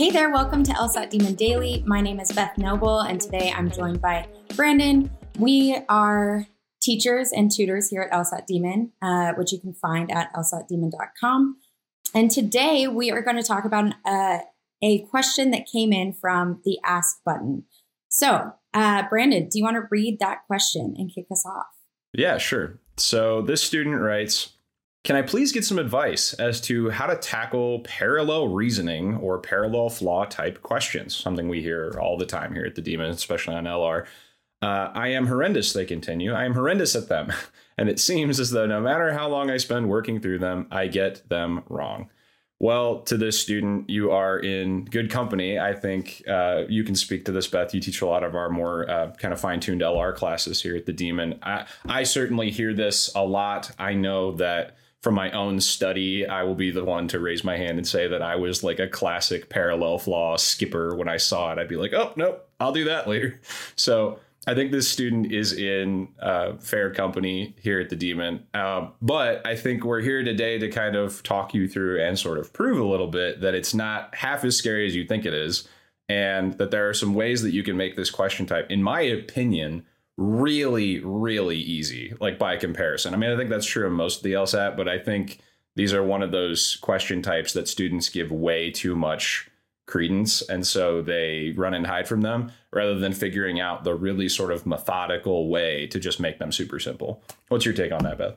Hey there, welcome to LSAT Demon Daily. My name is Beth Noble, and today I'm joined by Brandon. We are teachers and tutors here at LSAT Demon, uh, which you can find at lsatdemon.com. And today we are going to talk about uh, a question that came in from the Ask button. So, uh, Brandon, do you want to read that question and kick us off? Yeah, sure. So, this student writes Can I please get some advice as to how to tackle parallel reasoning or parallel flaw type questions? Something we hear all the time here at the Demon, especially on LR. Uh, I am horrendous, they continue. I am horrendous at them. And it seems as though no matter how long I spend working through them, I get them wrong. Well, to this student, you are in good company. I think uh, you can speak to this, Beth. You teach a lot of our more uh, kind of fine tuned LR classes here at the Demon. I, I certainly hear this a lot. I know that from my own study, I will be the one to raise my hand and say that I was like a classic parallel flaw skipper when I saw it. I'd be like, oh, no, I'll do that later. So, I think this student is in uh, fair company here at the Demon. Uh, but I think we're here today to kind of talk you through and sort of prove a little bit that it's not half as scary as you think it is. And that there are some ways that you can make this question type, in my opinion, really, really easy, like by comparison. I mean, I think that's true of most of the LSAT, but I think these are one of those question types that students give way too much credence and so they run and hide from them rather than figuring out the really sort of methodical way to just make them super simple. What's your take on that beth?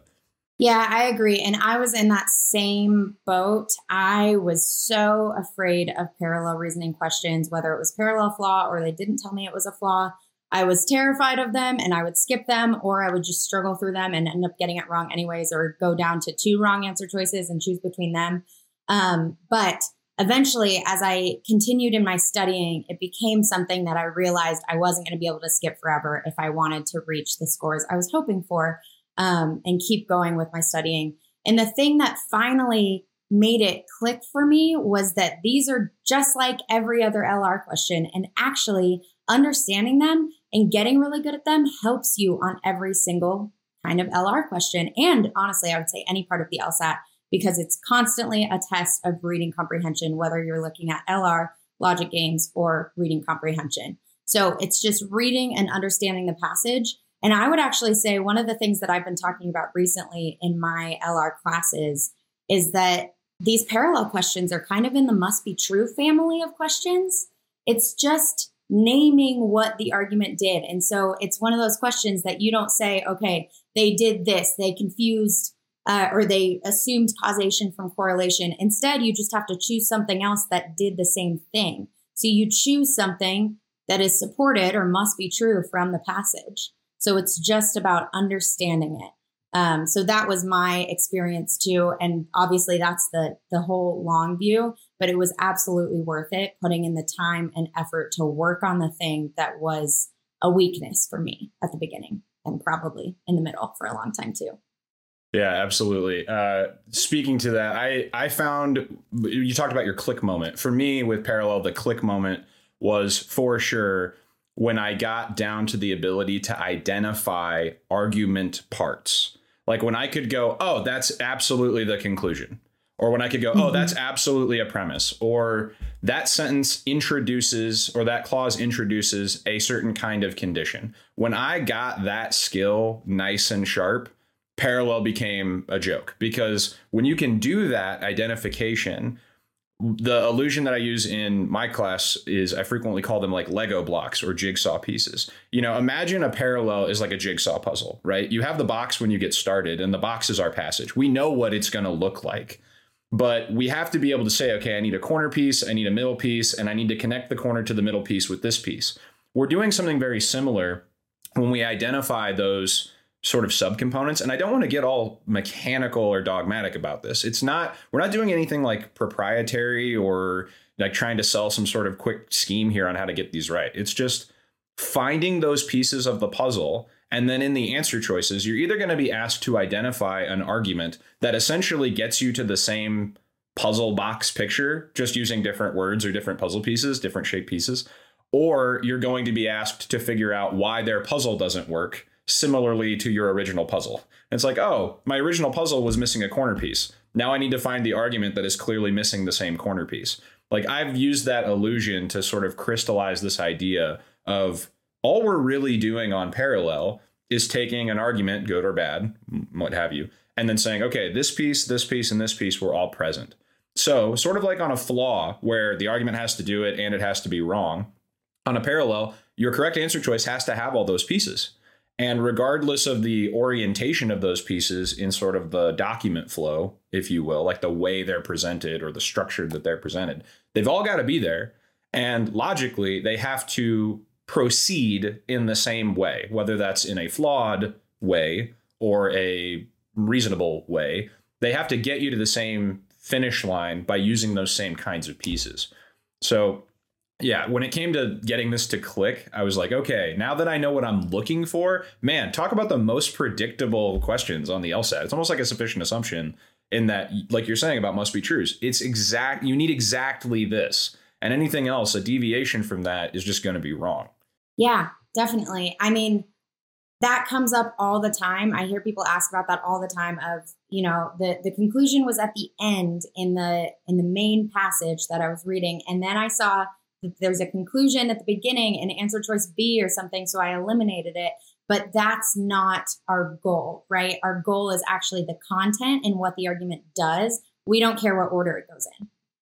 Yeah i agree and i was in that same boat. I was so afraid of parallel reasoning questions whether it was parallel flaw or they didn't tell me it was a flaw i was terrified of them and i would skip them or i would just struggle through them and end up getting it wrong anyways or go down to two wrong answer choices and choose between them um, but eventually, as I continued in my studying, it became something that I realized I wasn't going to be able to skip forever if I wanted to reach the scores I was hoping for um, and keep going with my studying. And the thing that finally made it click for me was that these are just like every other LR question. And actually, understanding them and getting really good at them helps you on every single kind of LR question. And honestly, I would say any part of the LSAT because it's constantly a test of reading comprehension, whether you're looking at LR, logic games, or reading comprehension. So it's just reading and understanding the passage. And I would actually say one of the things that I've been talking about recently in my LR classes is that these parallel questions are kind of in the must be true family of questions. It's just naming what the argument did. And so it's one of those questions that you don't say, okay, they did this, they confused uh, or they assumed causation from correlation. Instead, you just have to choose something else that did the same thing. So you choose something that is supported or must be true from the passage. So it's just about understanding it. Um, so that was my experience too, and obviously that's the the whole long view. But it was absolutely worth it putting in the time and effort to work on the thing that was a weakness for me at the beginning, and probably in the middle for a long time too. Yeah, absolutely. Uh, speaking to that, I I found you talked about your click moment. For me, with parallel, the click moment was for sure when I got down to the ability to identify argument parts. Like when I could go, oh, that's absolutely the conclusion. Or when I could go, oh, mm-hmm. that's absolutely a premise. Or that sentence introduces, or that clause introduces a certain kind of condition. When I got that skill nice and sharp, parallel became a joke because when you can do that identification the illusion that I use in my class is I frequently call them like Lego blocks or jigsaw pieces. You know, imagine a parallel is like a jigsaw puzzle, right? You have the box when you get started, and the box is our passage. We know what it's going to look like, but we have to be able to say, okay, I need a corner piece, I need a middle piece, and I need to connect the corner to the middle piece with this piece. We're doing something very similar when we identify those sort of subcomponents. And I don't want to get all mechanical or dogmatic about this. It's not, we're not doing anything like proprietary or like trying to sell some sort of quick scheme here on how to get these right. It's just finding those pieces of the puzzle. And then in the answer choices, you're either going to be asked to identify an argument that essentially gets you to the same puzzle box picture, just using different words or different puzzle pieces, different shape pieces, or you're going to be asked to figure out why their puzzle doesn't work similarly to your original puzzle. And it's like, oh, my original puzzle was missing a corner piece. Now I need to find the argument that is clearly missing the same corner piece. Like I've used that illusion to sort of crystallize this idea of all we're really doing on parallel is taking an argument, good or bad, what have you, and then saying, okay, this piece, this piece, and this piece were all present. So, sort of like on a flaw where the argument has to do it and it has to be wrong, on a parallel, your correct answer choice has to have all those pieces. And regardless of the orientation of those pieces in sort of the document flow, if you will, like the way they're presented or the structure that they're presented, they've all got to be there. And logically, they have to proceed in the same way, whether that's in a flawed way or a reasonable way. They have to get you to the same finish line by using those same kinds of pieces. So yeah, when it came to getting this to click, I was like, okay, now that I know what I'm looking for, man, talk about the most predictable questions on the LSAT. It's almost like a sufficient assumption in that, like you're saying about must be trues. It's exact, you need exactly this. And anything else, a deviation from that is just going to be wrong. Yeah, definitely. I mean, that comes up all the time. I hear people ask about that all the time of, you know, the the conclusion was at the end in the in the main passage that I was reading and then I saw that there's a conclusion at the beginning and answer choice B or something. So I eliminated it. But that's not our goal, right? Our goal is actually the content and what the argument does. We don't care what order it goes in.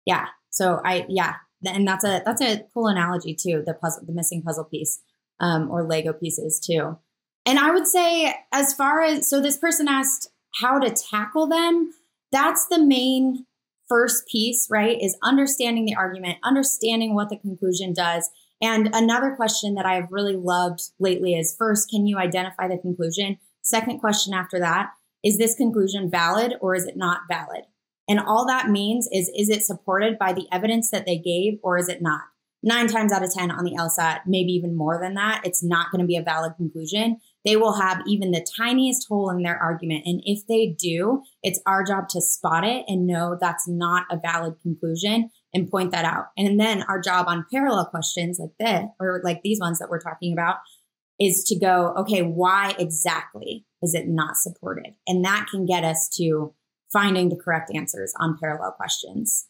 Yeah. So I, yeah. And that's a, that's a cool analogy too. The puzzle, the missing puzzle piece, um, or Lego pieces too. And I would say, as far as, so this person asked how to tackle them. That's the main first piece, right, is understanding the argument, understanding what the conclusion does. And another question that I've really loved lately is first, can you identify the conclusion? Second question after that, is this conclusion valid or is it not valid? And all that means is, is it supported by the evidence that they gave or is it not? Nine times out of 10 on the LSAT, maybe even more than that, it's not going to be a valid conclusion they will have even the tiniest hole in their argument. And if they do, it's our job to spot it and know that's not a valid conclusion and point that out. And then our job on parallel questions like this, or like these ones that we're talking about, is to go, okay, why exactly is it not supported? And that can get us to finding the correct answers on parallel questions.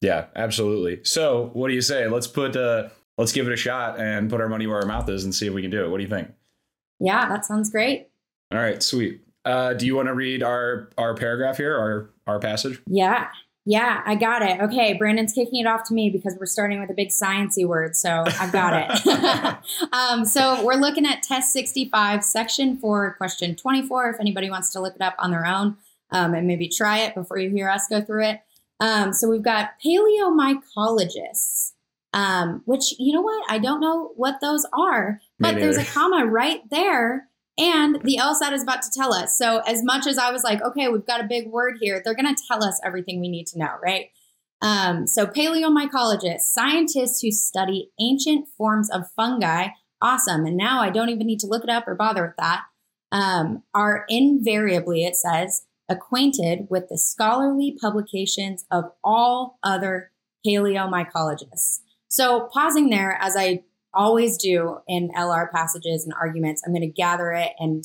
Yeah, absolutely. So, what do you say? Let's put uh let's give it a shot and put our money where our mouth is and see if we can do it. What do you think? Yeah, that sounds great. All right, sweet. Uh, do you want to read our our paragraph here, our our passage? Yeah, yeah, I got it. Okay, Brandon's kicking it off to me because we're starting with a big sciencey word, so I've got it. um, so we're looking at test 65, section four, question 24. If anybody wants to look it up on their own um, and maybe try it before you hear us go through it. Um, so we've got paleomycologists, um, which you know what? I don't know what those are, but there's a comma right there. And the LSAT is about to tell us. So, as much as I was like, okay, we've got a big word here, they're going to tell us everything we need to know, right? Um, so, paleomycologists, scientists who study ancient forms of fungi, awesome. And now I don't even need to look it up or bother with that, um, are invariably, it says, acquainted with the scholarly publications of all other paleomycologists. So, pausing there as I always do in LR passages and arguments. I'm going to gather it and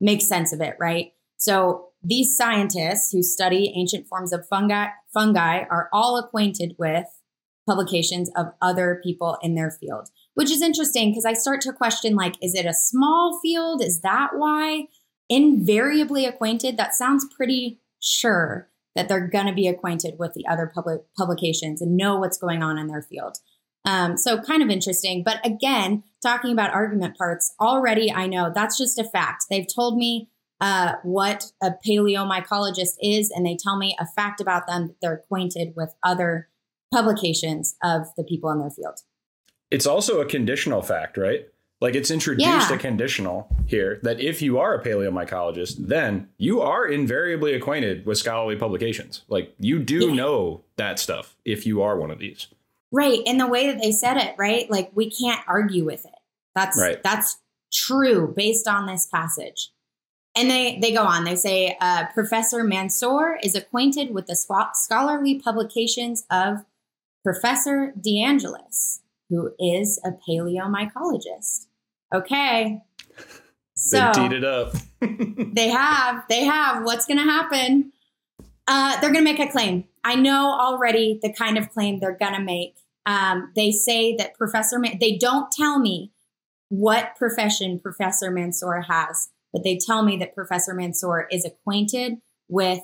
make sense of it, right? So these scientists who study ancient forms of fungi, fungi are all acquainted with publications of other people in their field, which is interesting because I start to question like, is it a small field? Is that why? Invariably acquainted, that sounds pretty sure that they're going to be acquainted with the other public publications and know what's going on in their field. Um, so kind of interesting. But again, talking about argument parts, already I know that's just a fact. They've told me uh, what a paleomycologist is, and they tell me a fact about them that they're acquainted with other publications of the people in their field. It's also a conditional fact, right? Like it's introduced yeah. a conditional here that if you are a paleomycologist, then you are invariably acquainted with scholarly publications. Like you do yeah. know that stuff if you are one of these. Right. And the way that they said it, right? Like we can't argue with it. That's right. that's true based on this passage. And they they go on. They say uh, Professor Mansour is acquainted with the scholarly publications of Professor DeAngelis, who is a paleomycologist. Okay. So they teed it up. they have. They have. What's going to happen? Uh, they're going to make a claim. I know already the kind of claim they're going to make. Um, they say that Professor, Man- they don't tell me what profession Professor Mansour has, but they tell me that Professor Mansour is acquainted with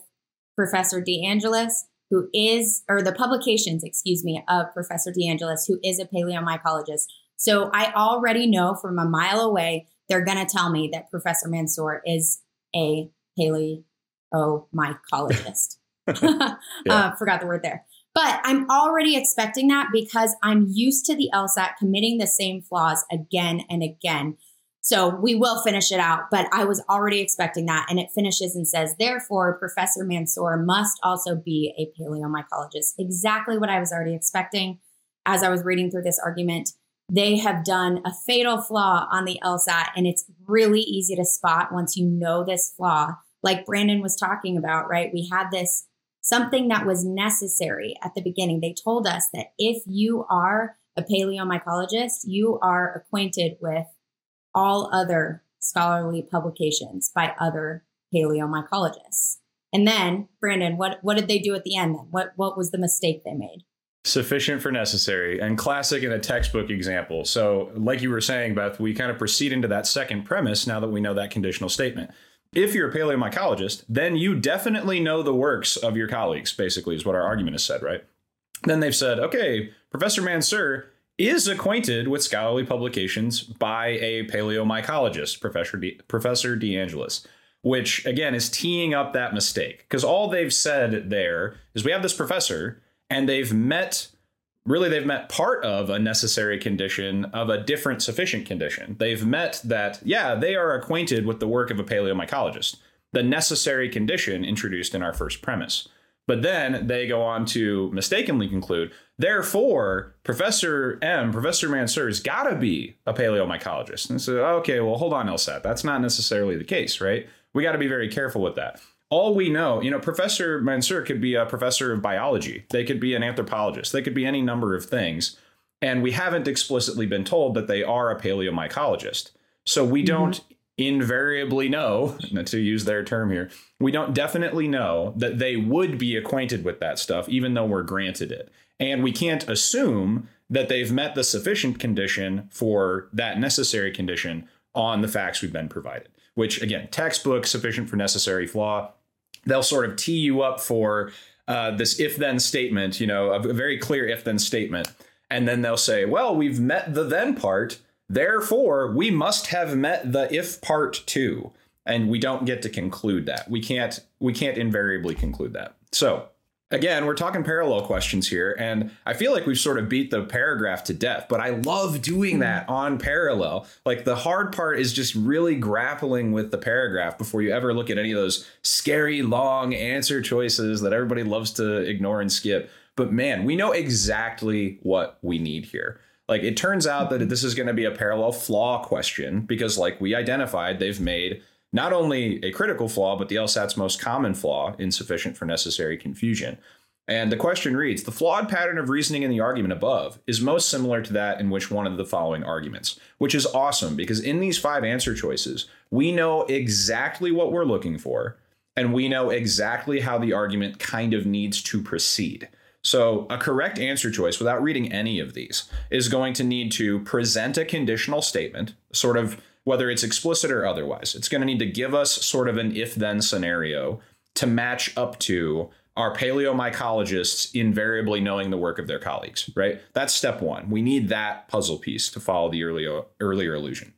Professor DeAngelis, who is, or the publications, excuse me, of Professor DeAngelis, who is a paleomycologist. So I already know from a mile away, they're going to tell me that Professor Mansour is a paleomycologist. yeah. uh, forgot the word there. But I'm already expecting that because I'm used to the LSAT committing the same flaws again and again. So we will finish it out, but I was already expecting that. And it finishes and says, therefore, Professor Mansour must also be a paleomycologist. Exactly what I was already expecting as I was reading through this argument. They have done a fatal flaw on the LSAT, and it's really easy to spot once you know this flaw. Like Brandon was talking about, right? We had this something that was necessary at the beginning. They told us that if you are a paleomycologist, you are acquainted with all other scholarly publications by other paleomycologists. And then, Brandon, what, what did they do at the end then? What, what was the mistake they made? Sufficient for necessary and classic in a textbook example. So, like you were saying, Beth, we kind of proceed into that second premise now that we know that conditional statement. If you're a paleomycologist, then you definitely know the works of your colleagues, basically, is what our argument has said, right? Then they've said, okay, Professor Mansour is acquainted with scholarly publications by a paleomycologist, Professor D- Professor DeAngelis, which again is teeing up that mistake because all they've said there is we have this professor and they've met really they've met part of a necessary condition of a different sufficient condition. They've met that yeah, they are acquainted with the work of a paleomycologist, the necessary condition introduced in our first premise. But then they go on to mistakenly conclude, therefore, Professor M, Professor Mansour, has got to be a paleomycologist. And so, okay, well, hold on, LSAT. That's not necessarily the case, right? We got to be very careful with that. All we know, you know, Professor Mansour could be a professor of biology. They could be an anthropologist. They could be any number of things. And we haven't explicitly been told that they are a paleomycologist. So we mm-hmm. Invariably know, to use their term here, we don't definitely know that they would be acquainted with that stuff, even though we're granted it. And we can't assume that they've met the sufficient condition for that necessary condition on the facts we've been provided, which again, textbook sufficient for necessary flaw. They'll sort of tee you up for uh, this if then statement, you know, a very clear if then statement. And then they'll say, well, we've met the then part Therefore, we must have met the if part too. And we don't get to conclude that. We can't we can't invariably conclude that. So again, we're talking parallel questions here, and I feel like we've sort of beat the paragraph to death, but I love doing mm-hmm. that on parallel. Like the hard part is just really grappling with the paragraph before you ever look at any of those scary long answer choices that everybody loves to ignore and skip. But man, we know exactly what we need here. Like it turns out that this is going to be a parallel flaw question because, like we identified, they've made not only a critical flaw, but the LSAT's most common flaw, insufficient for necessary confusion. And the question reads The flawed pattern of reasoning in the argument above is most similar to that in which one of the following arguments, which is awesome because in these five answer choices, we know exactly what we're looking for, and we know exactly how the argument kind of needs to proceed. So, a correct answer choice without reading any of these is going to need to present a conditional statement, sort of whether it's explicit or otherwise. It's going to need to give us sort of an if then scenario to match up to our paleomycologists invariably knowing the work of their colleagues, right? That's step one. We need that puzzle piece to follow the earlier, earlier illusion.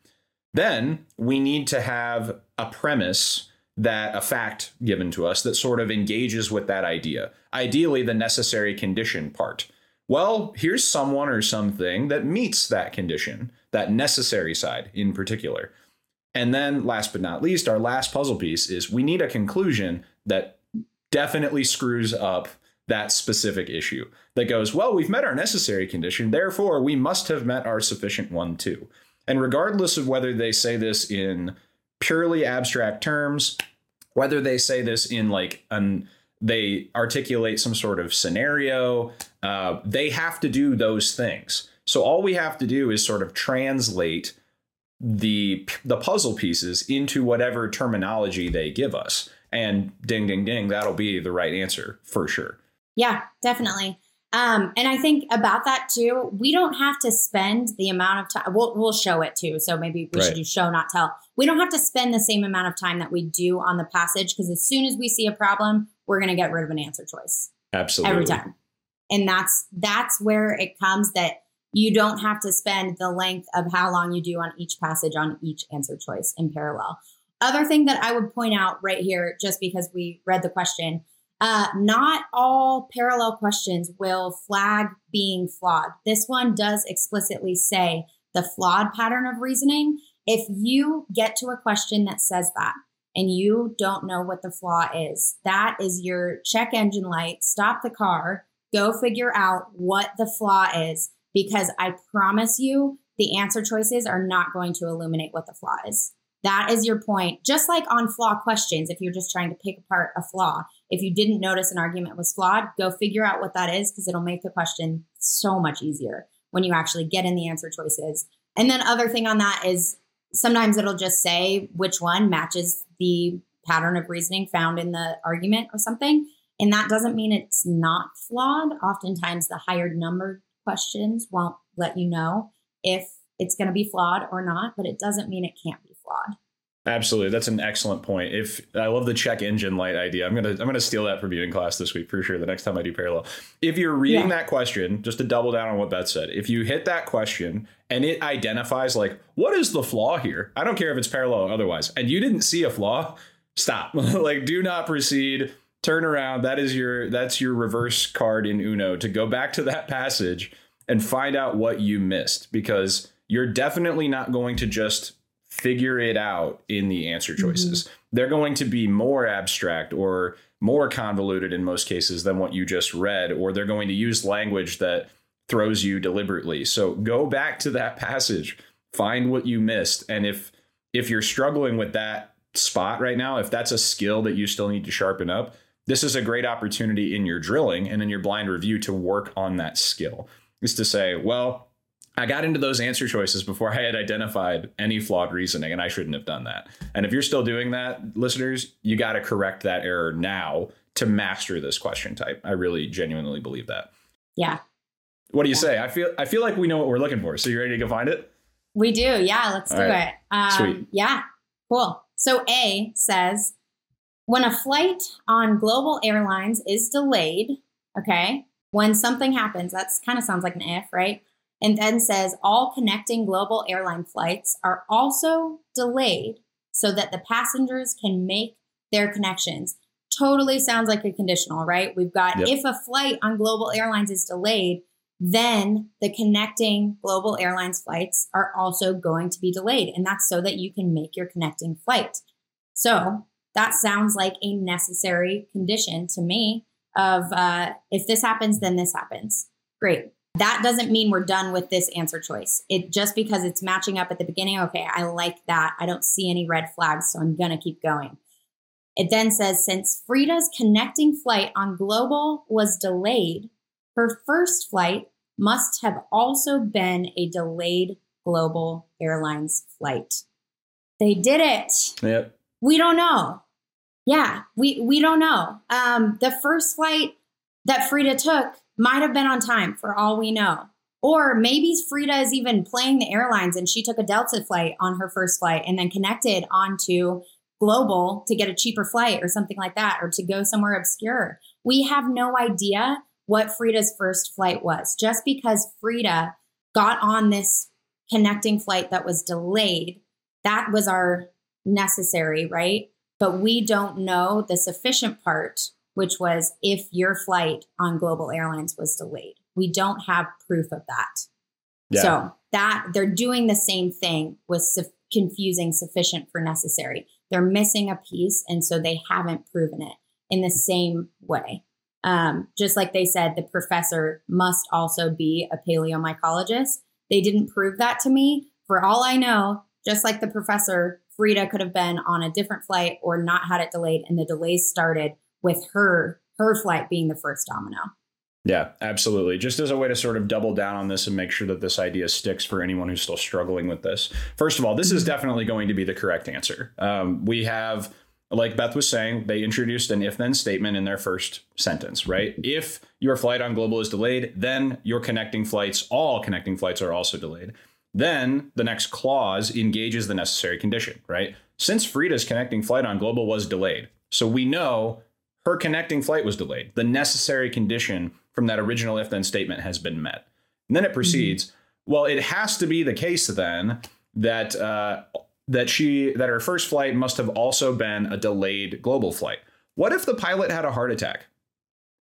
Then we need to have a premise that a fact given to us that sort of engages with that idea. Ideally, the necessary condition part. Well, here's someone or something that meets that condition, that necessary side in particular. And then, last but not least, our last puzzle piece is we need a conclusion that definitely screws up that specific issue that goes, well, we've met our necessary condition, therefore we must have met our sufficient one too. And regardless of whether they say this in purely abstract terms, whether they say this in like an they articulate some sort of scenario, uh, they have to do those things. So all we have to do is sort of translate the the puzzle pieces into whatever terminology they give us. and ding, ding, ding, that'll be the right answer for sure. Yeah, definitely. Um, and I think about that too, we don't have to spend the amount of time. We'll, we'll show it too. So maybe we right. should do show, not tell. We don't have to spend the same amount of time that we do on the passage because as soon as we see a problem, we're going to get rid of an answer choice. Absolutely. Every time. And that's that's where it comes that you don't have to spend the length of how long you do on each passage on each answer choice in parallel. Other thing that I would point out right here, just because we read the question, uh, not all parallel questions will flag being flawed. This one does explicitly say the flawed pattern of reasoning. If you get to a question that says that and you don't know what the flaw is, that is your check engine light. Stop the car, go figure out what the flaw is, because I promise you the answer choices are not going to illuminate what the flaw is. That is your point. Just like on flaw questions, if you're just trying to pick apart a flaw, if you didn't notice an argument was flawed, go figure out what that is because it'll make the question so much easier when you actually get in the answer choices. And then other thing on that is sometimes it'll just say which one matches the pattern of reasoning found in the argument or something. And that doesn't mean it's not flawed. Oftentimes the higher numbered questions won't let you know if it's going to be flawed or not, but it doesn't mean it can't be flawed. Absolutely, that's an excellent point. If I love the check engine light idea, I'm gonna I'm gonna steal that for viewing class this week for sure. The next time I do parallel, if you're reading yeah. that question, just to double down on what Beth said, if you hit that question and it identifies like what is the flaw here, I don't care if it's parallel or otherwise, and you didn't see a flaw, stop. like, do not proceed. Turn around. That is your that's your reverse card in Uno to go back to that passage and find out what you missed because you're definitely not going to just figure it out in the answer mm-hmm. choices. Mm-hmm. They're going to be more abstract or more convoluted in most cases than what you just read, or they're going to use language that throws you deliberately. So go back to that passage, find what you missed, and if if you're struggling with that spot right now, if that's a skill that you still need to sharpen up, this is a great opportunity in your drilling and in your blind review to work on that skill. Is to say, well, I got into those answer choices before I had identified any flawed reasoning, and I shouldn't have done that. And if you're still doing that, listeners, you got to correct that error now to master this question type. I really genuinely believe that. Yeah. What do you yeah. say? I feel I feel like we know what we're looking for. So you ready to go find it? We do. Yeah, let's All do right. it. Um, Sweet. Yeah. Cool. So A says when a flight on global airlines is delayed, okay, when something happens, that's kind of sounds like an if, right? And then says all connecting global airline flights are also delayed so that the passengers can make their connections. Totally sounds like a conditional, right? We've got yep. if a flight on global airlines is delayed, then the connecting global airlines flights are also going to be delayed. And that's so that you can make your connecting flight. So that sounds like a necessary condition to me of uh, if this happens, then this happens. Great. That doesn't mean we're done with this answer choice. It just because it's matching up at the beginning, okay, I like that. I don't see any red flags, so I'm going to keep going. It then says since Frida's connecting flight on Global was delayed, her first flight must have also been a delayed Global Airlines flight. They did it. Yep. We don't know. Yeah, we we don't know. Um, the first flight that Frida took might have been on time for all we know. Or maybe Frida is even playing the airlines and she took a Delta flight on her first flight and then connected onto Global to get a cheaper flight or something like that, or to go somewhere obscure. We have no idea what Frida's first flight was. Just because Frida got on this connecting flight that was delayed, that was our necessary, right? But we don't know the sufficient part which was if your flight on Global Airlines was delayed. We don't have proof of that. Yeah. So that they're doing the same thing with su- confusing sufficient for necessary. They're missing a piece, and so they haven't proven it in the same way. Um, just like they said, the professor must also be a paleomycologist. They didn't prove that to me. For all I know, just like the professor, Frida could have been on a different flight or not had it delayed, and the delays started with her her flight being the first domino. Yeah, absolutely. Just as a way to sort of double down on this and make sure that this idea sticks for anyone who's still struggling with this. First of all, this is mm-hmm. definitely going to be the correct answer. Um, we have like Beth was saying, they introduced an if then statement in their first sentence, right? If your flight on Global is delayed, then your connecting flights, all connecting flights are also delayed. Then the next clause engages the necessary condition, right? Since Frida's connecting flight on Global was delayed, so we know her connecting flight was delayed. The necessary condition from that original if then statement has been met. And then it proceeds, mm-hmm. well, it has to be the case then that uh, that she that her first flight must have also been a delayed global flight. What if the pilot had a heart attack?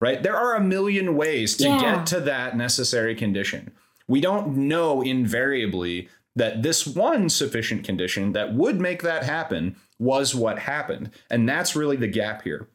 Right? There are a million ways to yeah. get to that necessary condition. We don't know invariably that this one sufficient condition that would make that happen was what happened. And that's really the gap here.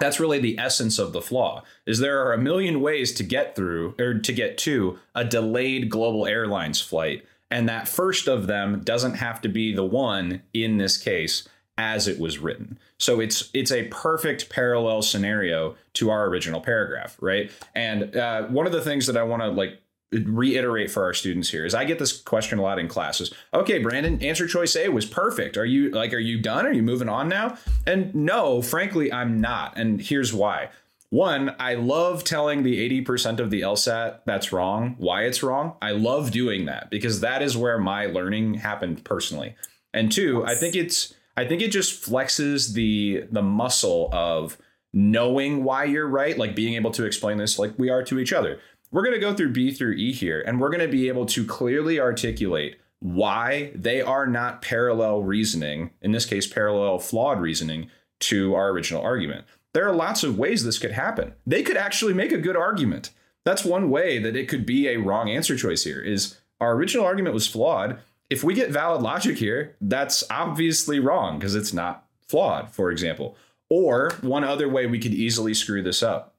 That's really the essence of the flaw. Is there are a million ways to get through or to get to a delayed global airlines flight and that first of them doesn't have to be the one in this case as it was written. So it's it's a perfect parallel scenario to our original paragraph, right? And uh, one of the things that I want to like reiterate for our students here is I get this question a lot in classes. Okay, Brandon, answer choice A was perfect. Are you like are you done? Are you moving on now? And no, frankly, I'm not. And here's why. One, I love telling the 80% of the LSAT that's wrong, why it's wrong. I love doing that because that is where my learning happened personally. And two, I think it's I think it just flexes the the muscle of knowing why you're right, like being able to explain this like we are to each other. We're going to go through B through E here and we're going to be able to clearly articulate why they are not parallel reasoning, in this case parallel flawed reasoning to our original argument. There are lots of ways this could happen. They could actually make a good argument. That's one way that it could be a wrong answer choice here is our original argument was flawed. If we get valid logic here, that's obviously wrong because it's not flawed, for example. Or one other way we could easily screw this up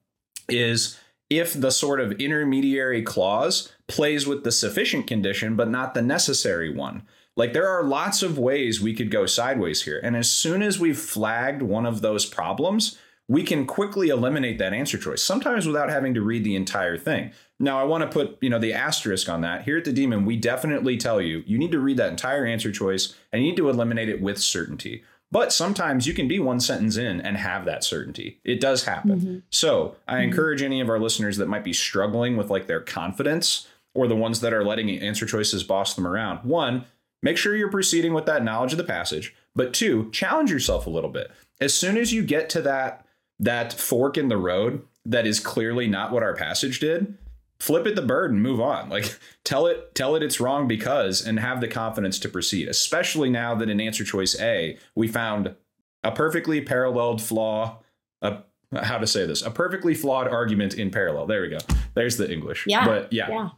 is if the sort of intermediary clause plays with the sufficient condition, but not the necessary one. Like there are lots of ways we could go sideways here. And as soon as we've flagged one of those problems, we can quickly eliminate that answer choice, sometimes without having to read the entire thing. Now, I want to put, you know, the asterisk on that. Here at the Demon, we definitely tell you you need to read that entire answer choice and you need to eliminate it with certainty. But sometimes you can be one sentence in and have that certainty. It does happen. Mm-hmm. So I mm-hmm. encourage any of our listeners that might be struggling with like their confidence or the ones that are letting answer choices boss them around. One, make sure you're proceeding with that knowledge of the passage. But two, challenge yourself a little bit. As soon as you get to that that fork in the road that is clearly not what our passage did, flip it the bird and move on. Like tell it tell it it's wrong because and have the confidence to proceed. Especially now that in answer choice A, we found a perfectly paralleled flaw a how to say this, a perfectly flawed argument in parallel. There we go. There's the English. Yeah. But yeah. yeah.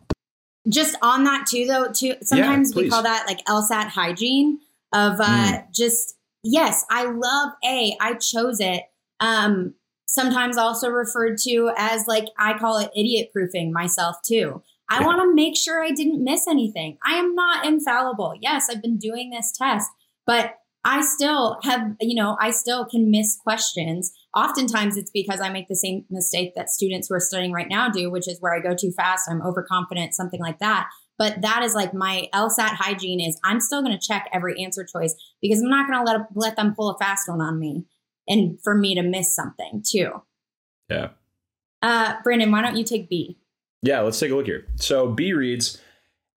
Just on that too though, too sometimes yeah, we call that like LSAT hygiene of uh mm. just yes, I love A. I chose it um, sometimes also referred to as like I call it idiot proofing myself too. I want to make sure I didn't miss anything. I am not infallible. Yes, I've been doing this test, but I still have, you know, I still can miss questions. Oftentimes it's because I make the same mistake that students who are studying right now do, which is where I go too fast, I'm overconfident, something like that. But that is like my LSAT hygiene is I'm still going to check every answer choice because I'm not going to let let them pull a fast one on me and for me to miss something too. Yeah. Uh, Brandon, why don't you take B? Yeah, let's take a look here. So B reads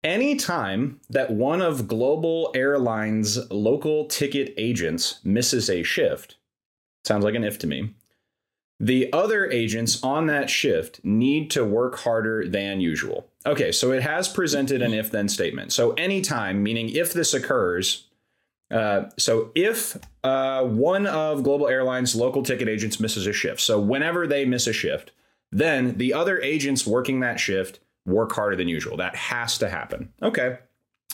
Anytime that one of Global Airlines' local ticket agents misses a shift, sounds like an if to me, the other agents on that shift need to work harder than usual. Okay, so it has presented an if then statement. So anytime, meaning if this occurs, uh, so if uh, one of Global Airlines' local ticket agents misses a shift, so whenever they miss a shift, then the other agents working that shift work harder than usual. That has to happen. Okay.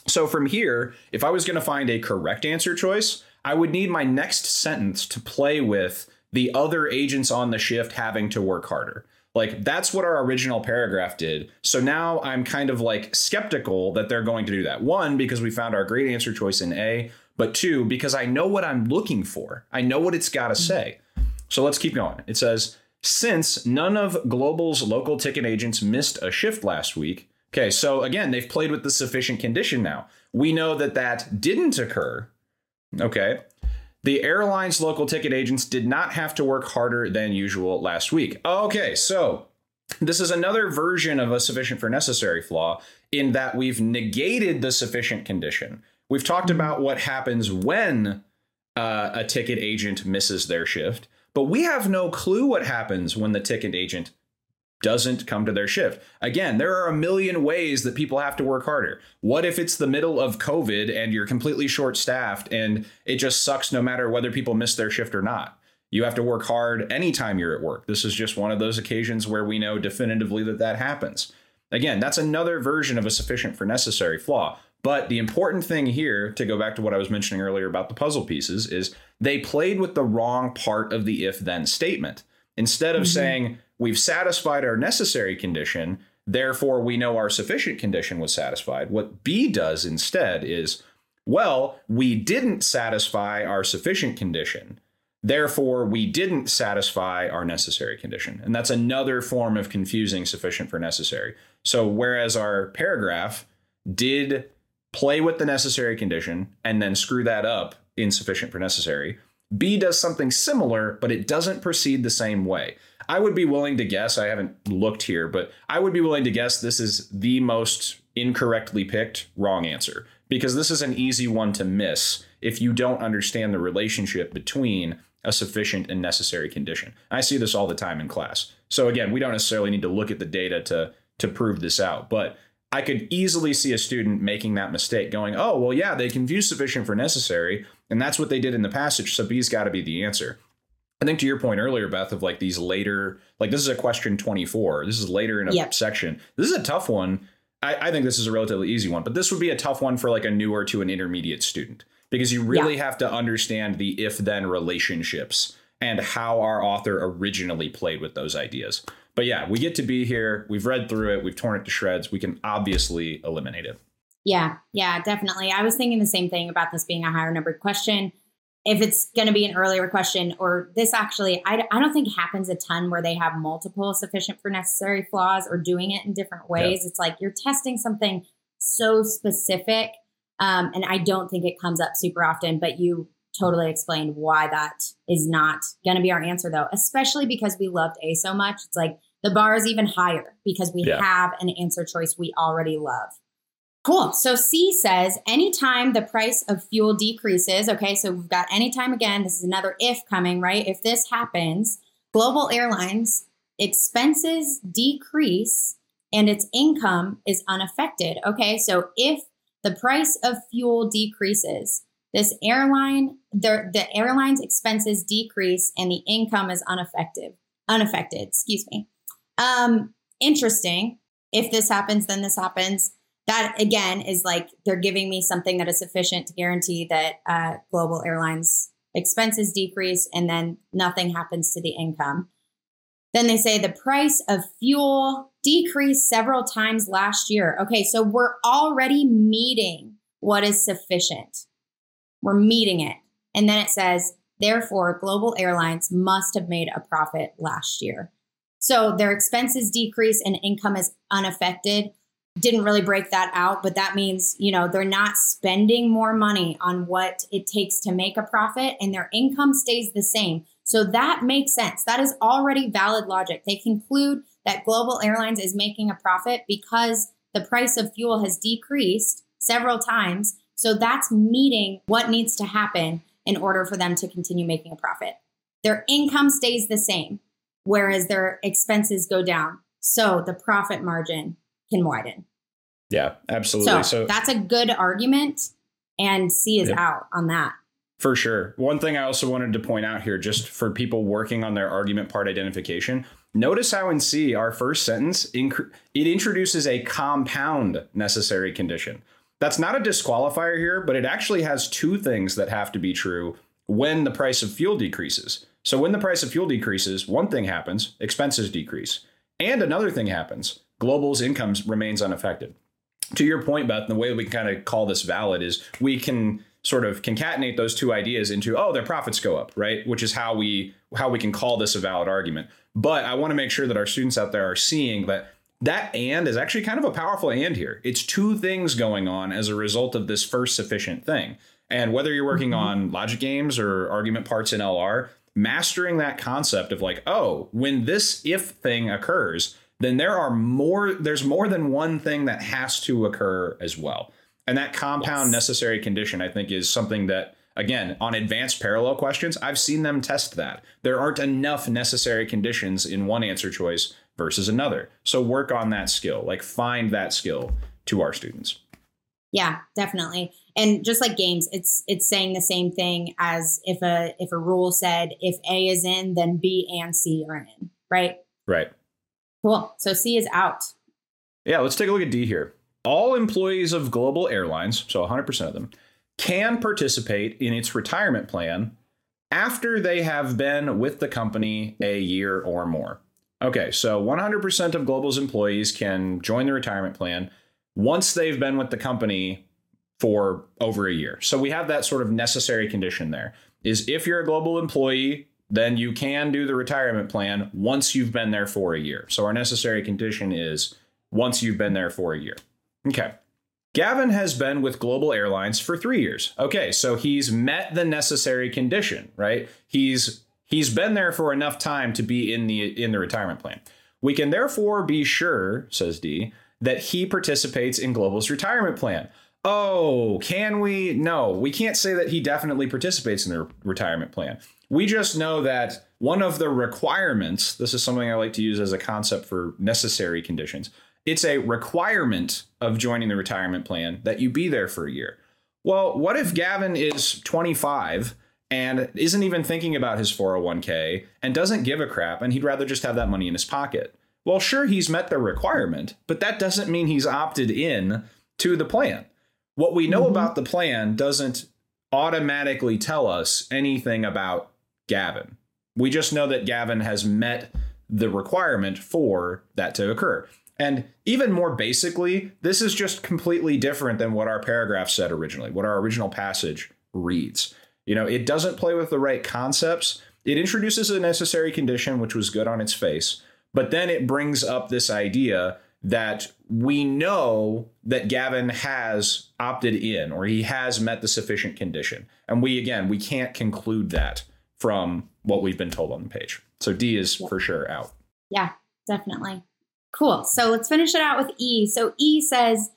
So from here, if I was going to find a correct answer choice, I would need my next sentence to play with the other agents on the shift having to work harder. Like that's what our original paragraph did. So now I'm kind of like skeptical that they're going to do that. One, because we found our great answer choice in A but two, because I know what I'm looking for. I know what it's got to mm-hmm. say. So let's keep going. It says, since none of Global's local ticket agents missed a shift last week. Okay, so again, they've played with the sufficient condition now. We know that that didn't occur. Okay. The airline's local ticket agents did not have to work harder than usual last week. Okay, so this is another version of a sufficient for necessary flaw in that we've negated the sufficient condition. We've talked about what happens when uh, a ticket agent misses their shift, but we have no clue what happens when the ticket agent doesn't come to their shift. Again, there are a million ways that people have to work harder. What if it's the middle of COVID and you're completely short staffed and it just sucks no matter whether people miss their shift or not? You have to work hard anytime you're at work. This is just one of those occasions where we know definitively that that happens. Again, that's another version of a sufficient for necessary flaw. But the important thing here, to go back to what I was mentioning earlier about the puzzle pieces, is they played with the wrong part of the if then statement. Instead of mm-hmm. saying, we've satisfied our necessary condition, therefore we know our sufficient condition was satisfied, what B does instead is, well, we didn't satisfy our sufficient condition. Therefore, we didn't satisfy our necessary condition. And that's another form of confusing sufficient for necessary. So, whereas our paragraph did play with the necessary condition and then screw that up insufficient for necessary, B does something similar, but it doesn't proceed the same way. I would be willing to guess, I haven't looked here, but I would be willing to guess this is the most incorrectly picked wrong answer because this is an easy one to miss if you don't understand the relationship between a sufficient and necessary condition. I see this all the time in class. So again, we don't necessarily need to look at the data to to prove this out, but I could easily see a student making that mistake, going, "Oh, well, yeah, they confused sufficient for necessary, and that's what they did in the passage. So B's got to be the answer." I think to your point earlier, Beth, of like these later, like this is a question 24. This is later in a yep. section. This is a tough one. I, I, think this is a relatively easy one, but this would be a tough one for like a newer to an intermediate student because you really yeah. have to understand the if then relationships and how our author originally played with those ideas. But yeah, we get to be here. We've read through it. We've torn it to shreds. We can obviously eliminate it. Yeah, yeah, definitely. I was thinking the same thing about this being a higher numbered question if it's going to be an earlier question or this actually I, I don't think happens a ton where they have multiple sufficient for necessary flaws or doing it in different ways yeah. it's like you're testing something so specific um, and i don't think it comes up super often but you totally explained why that is not going to be our answer though especially because we loved a so much it's like the bar is even higher because we yeah. have an answer choice we already love Cool. So C says anytime the price of fuel decreases, okay, so we've got anytime again, this is another if coming, right? If this happens, global airlines expenses decrease and its income is unaffected. Okay, so if the price of fuel decreases, this airline, the, the airline's expenses decrease and the income is unaffected. Unaffected, excuse me. Um, interesting. If this happens, then this happens that again is like they're giving me something that is sufficient to guarantee that uh, global airlines expenses decrease and then nothing happens to the income. Then they say the price of fuel decreased several times last year. Okay, so we're already meeting what is sufficient. We're meeting it. And then it says, therefore, global airlines must have made a profit last year. So their expenses decrease and income is unaffected didn't really break that out, but that means, you know, they're not spending more money on what it takes to make a profit and their income stays the same. So that makes sense. That is already valid logic. They conclude that Global Airlines is making a profit because the price of fuel has decreased several times. So that's meeting what needs to happen in order for them to continue making a profit. Their income stays the same, whereas their expenses go down. So the profit margin can widen. Yeah, absolutely. So, so that's a good argument, and C is out on that. For sure. One thing I also wanted to point out here, just for people working on their argument part identification, notice how in C, our first sentence, it introduces a compound necessary condition. That's not a disqualifier here, but it actually has two things that have to be true when the price of fuel decreases. So when the price of fuel decreases, one thing happens, expenses decrease. And another thing happens, global's income remains unaffected. To your point, Beth, the way we kind of call this valid is we can sort of concatenate those two ideas into oh their profits go up right which is how we how we can call this a valid argument but i want to make sure that our students out there are seeing that that and is actually kind of a powerful and here it's two things going on as a result of this first sufficient thing And whether you're working mm-hmm. on logic games or argument parts in LR, mastering that concept of like, oh, when this if thing occurs, then there are more, there's more than one thing that has to occur as well. And that compound yes. necessary condition, I think, is something that, again, on advanced parallel questions, I've seen them test that. There aren't enough necessary conditions in one answer choice versus another. So work on that skill, like find that skill to our students. Yeah, definitely. And just like games, it's it's saying the same thing as if a if a rule said if A is in, then B and C are in, right? Right. Cool. So C is out. Yeah, let's take a look at D here. All employees of global airlines, so 100% of them, can participate in its retirement plan after they have been with the company a year or more. Okay, so 100% of Global's employees can join the retirement plan once they've been with the company for over a year. So we have that sort of necessary condition there. Is if you're a global employee, then you can do the retirement plan once you've been there for a year. So our necessary condition is once you've been there for a year. Okay. Gavin has been with Global Airlines for 3 years. Okay, so he's met the necessary condition, right? He's he's been there for enough time to be in the in the retirement plan. We can therefore be sure, says D, that he participates in Global's retirement plan. Oh, can we? No, we can't say that he definitely participates in the retirement plan. We just know that one of the requirements, this is something I like to use as a concept for necessary conditions. It's a requirement of joining the retirement plan that you be there for a year. Well, what if Gavin is 25 and isn't even thinking about his 401k and doesn't give a crap and he'd rather just have that money in his pocket? Well, sure, he's met the requirement, but that doesn't mean he's opted in to the plan. What we know mm-hmm. about the plan doesn't automatically tell us anything about Gavin. We just know that Gavin has met the requirement for that to occur. And even more basically, this is just completely different than what our paragraph said originally, what our original passage reads. You know, it doesn't play with the right concepts. It introduces a necessary condition, which was good on its face, but then it brings up this idea that we know that Gavin has opted in or he has met the sufficient condition. And we, again, we can't conclude that from what we've been told on the page. So D is for sure out. Yeah, definitely. Cool. So let's finish it out with E. So E says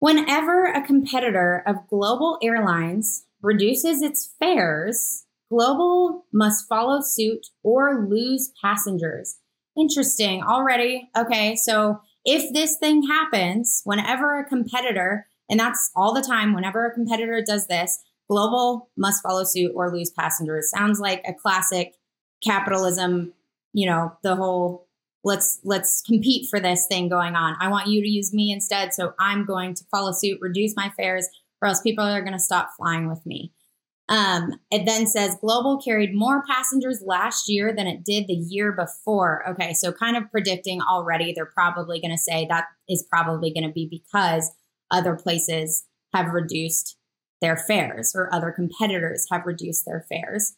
whenever a competitor of global airlines reduces its fares, Global must follow suit or lose passengers. Interesting already. Okay, so if this thing happens, whenever a competitor, and that's all the time, whenever a competitor does this, global must follow suit or lose passengers. Sounds like a classic capitalism, you know, the whole let's let's compete for this thing going on. I want you to use me instead, so I'm going to follow suit, reduce my fares, or else people are going to stop flying with me. Um, it then says Global carried more passengers last year than it did the year before. Okay, so kind of predicting already, they're probably going to say that is probably going to be because other places have reduced their fares or other competitors have reduced their fares.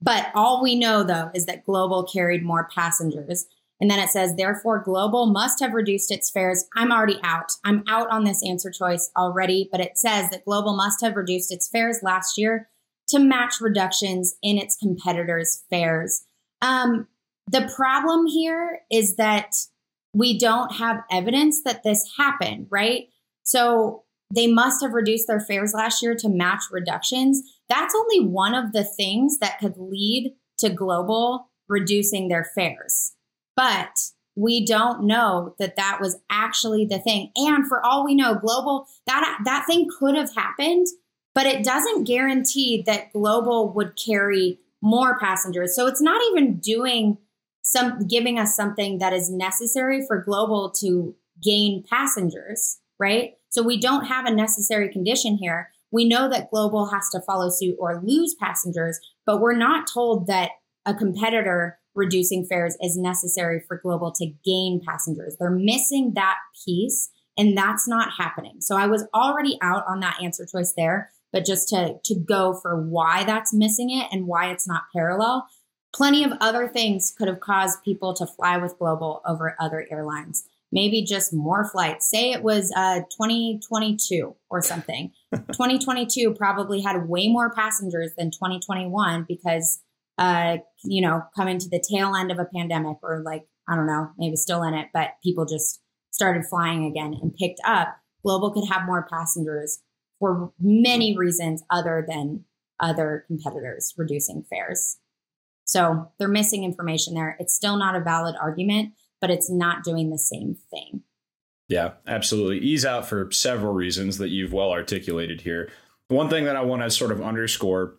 But all we know though is that Global carried more passengers. And then it says, therefore, Global must have reduced its fares. I'm already out. I'm out on this answer choice already, but it says that Global must have reduced its fares last year to match reductions in its competitors' fares. Um, the problem here is that we don't have evidence that this happened, right? So they must have reduced their fares last year to match reductions. That's only one of the things that could lead to global reducing their fares. But we don't know that that was actually the thing. And for all we know, global that that thing could have happened, but it doesn't guarantee that global would carry more passengers. So it's not even doing some giving us something that is necessary for global to gain passengers, right? So we don't have a necessary condition here. We know that global has to follow suit or lose passengers, but we're not told that a competitor reducing fares is necessary for global to gain passengers. They're missing that piece and that's not happening. So I was already out on that answer choice there, but just to to go for why that's missing it and why it's not parallel. Plenty of other things could have caused people to fly with global over other airlines. Maybe just more flights. Say it was uh 2022 or something 2022 probably had way more passengers than 2021 because, uh, you know, coming to the tail end of a pandemic or like, I don't know, maybe still in it, but people just started flying again and picked up. Global could have more passengers for many reasons other than other competitors reducing fares. So they're missing information there. It's still not a valid argument, but it's not doing the same thing. Yeah, absolutely. Ease out for several reasons that you've well articulated here. One thing that I want to sort of underscore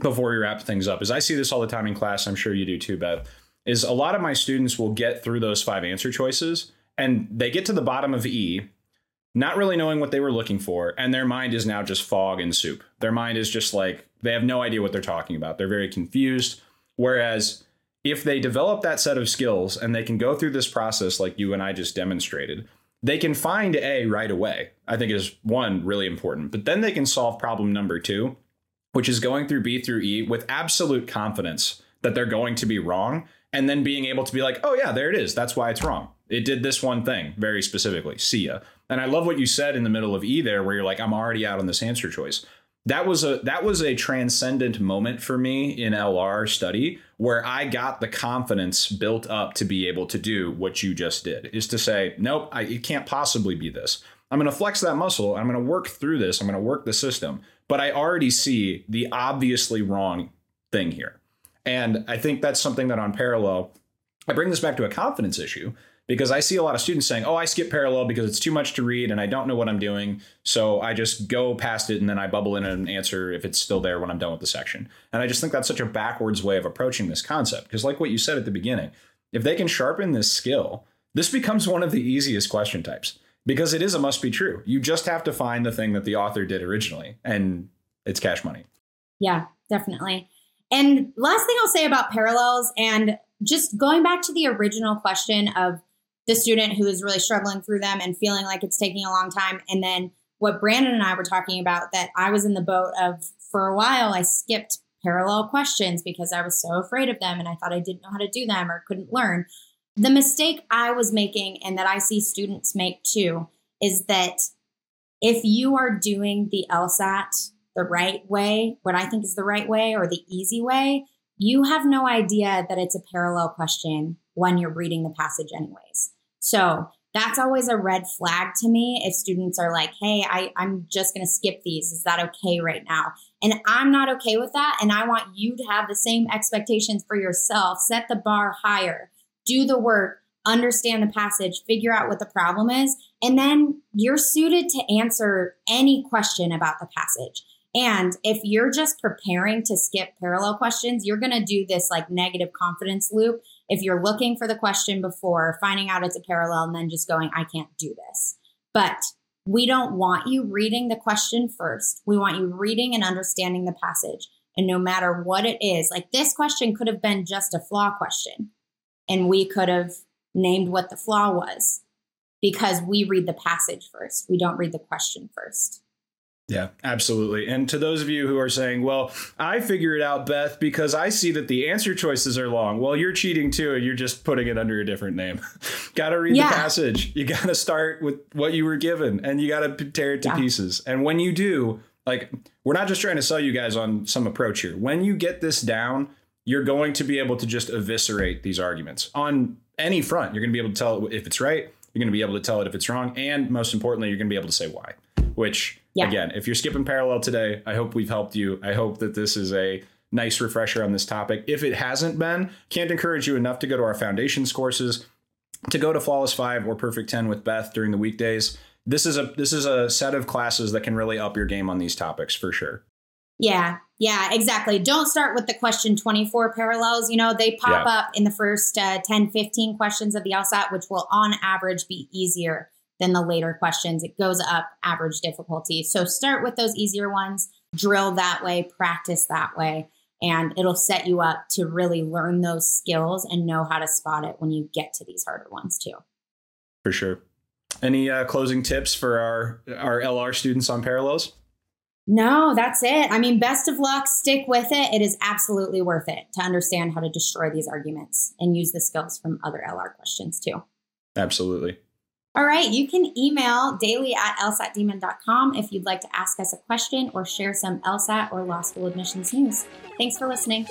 before we wrap things up is I see this all the time in class. I'm sure you do too, Beth. Is a lot of my students will get through those five answer choices and they get to the bottom of E, not really knowing what they were looking for, and their mind is now just fog and soup. Their mind is just like they have no idea what they're talking about. They're very confused. Whereas if they develop that set of skills and they can go through this process like you and I just demonstrated, they can find A right away, I think is one really important. But then they can solve problem number two, which is going through B through E with absolute confidence that they're going to be wrong. And then being able to be like, oh, yeah, there it is. That's why it's wrong. It did this one thing very specifically. See ya. And I love what you said in the middle of E there, where you're like, I'm already out on this answer choice that was a that was a transcendent moment for me in LR study where I got the confidence built up to be able to do what you just did is to say nope I, it can't possibly be this I'm going to flex that muscle I'm going to work through this I'm going to work the system but I already see the obviously wrong thing here and I think that's something that on parallel I bring this back to a confidence issue because I see a lot of students saying, "Oh, I skip parallel because it's too much to read and I don't know what I'm doing, so I just go past it and then I bubble in an answer if it's still there when I'm done with the section." And I just think that's such a backwards way of approaching this concept because like what you said at the beginning, if they can sharpen this skill, this becomes one of the easiest question types because it is a must be true. You just have to find the thing that the author did originally and it's cash money. Yeah, definitely. And last thing I'll say about parallels and just going back to the original question of the student who is really struggling through them and feeling like it's taking a long time. And then what Brandon and I were talking about that I was in the boat of for a while, I skipped parallel questions because I was so afraid of them and I thought I didn't know how to do them or couldn't learn. The mistake I was making and that I see students make too is that if you are doing the LSAT the right way, what I think is the right way or the easy way, you have no idea that it's a parallel question when you're reading the passage, anyways. So that's always a red flag to me if students are like, hey, I, I'm just going to skip these. Is that okay right now? And I'm not okay with that. And I want you to have the same expectations for yourself. Set the bar higher, do the work, understand the passage, figure out what the problem is. And then you're suited to answer any question about the passage. And if you're just preparing to skip parallel questions, you're going to do this like negative confidence loop if you're looking for the question before, finding out it's a parallel, and then just going, I can't do this. But we don't want you reading the question first. We want you reading and understanding the passage. And no matter what it is, like this question could have been just a flaw question, and we could have named what the flaw was because we read the passage first. We don't read the question first. Yeah, absolutely. And to those of you who are saying, well, I figure it out, Beth, because I see that the answer choices are long. Well, you're cheating too, and you're just putting it under a different name. got to read yeah. the passage. You got to start with what you were given, and you got to tear it to yeah. pieces. And when you do, like, we're not just trying to sell you guys on some approach here. When you get this down, you're going to be able to just eviscerate these arguments on any front. You're going to be able to tell if it's right. You're going to be able to tell it if it's wrong. And most importantly, you're going to be able to say why, which yeah. Again, if you're skipping parallel today, I hope we've helped you. I hope that this is a nice refresher on this topic. If it hasn't been, can't encourage you enough to go to our foundations courses, to go to Flawless 5 or Perfect 10 with Beth during the weekdays. This is a this is a set of classes that can really up your game on these topics for sure. Yeah, yeah, exactly. Don't start with the question 24 parallels. You know, they pop yeah. up in the first uh, 10, 15 questions of the LSAT, which will on average be easier than the later questions. It goes up average difficulty. So start with those easier ones, drill that way, practice that way, and it'll set you up to really learn those skills and know how to spot it when you get to these harder ones too. For sure. Any uh, closing tips for our our LR students on parallels? No, that's it. I mean, best of luck. Stick with it. It is absolutely worth it to understand how to destroy these arguments and use the skills from other LR questions too. Absolutely. All right, you can email daily at lsatdemon.com if you'd like to ask us a question or share some LSAT or law school admissions news. Thanks for listening.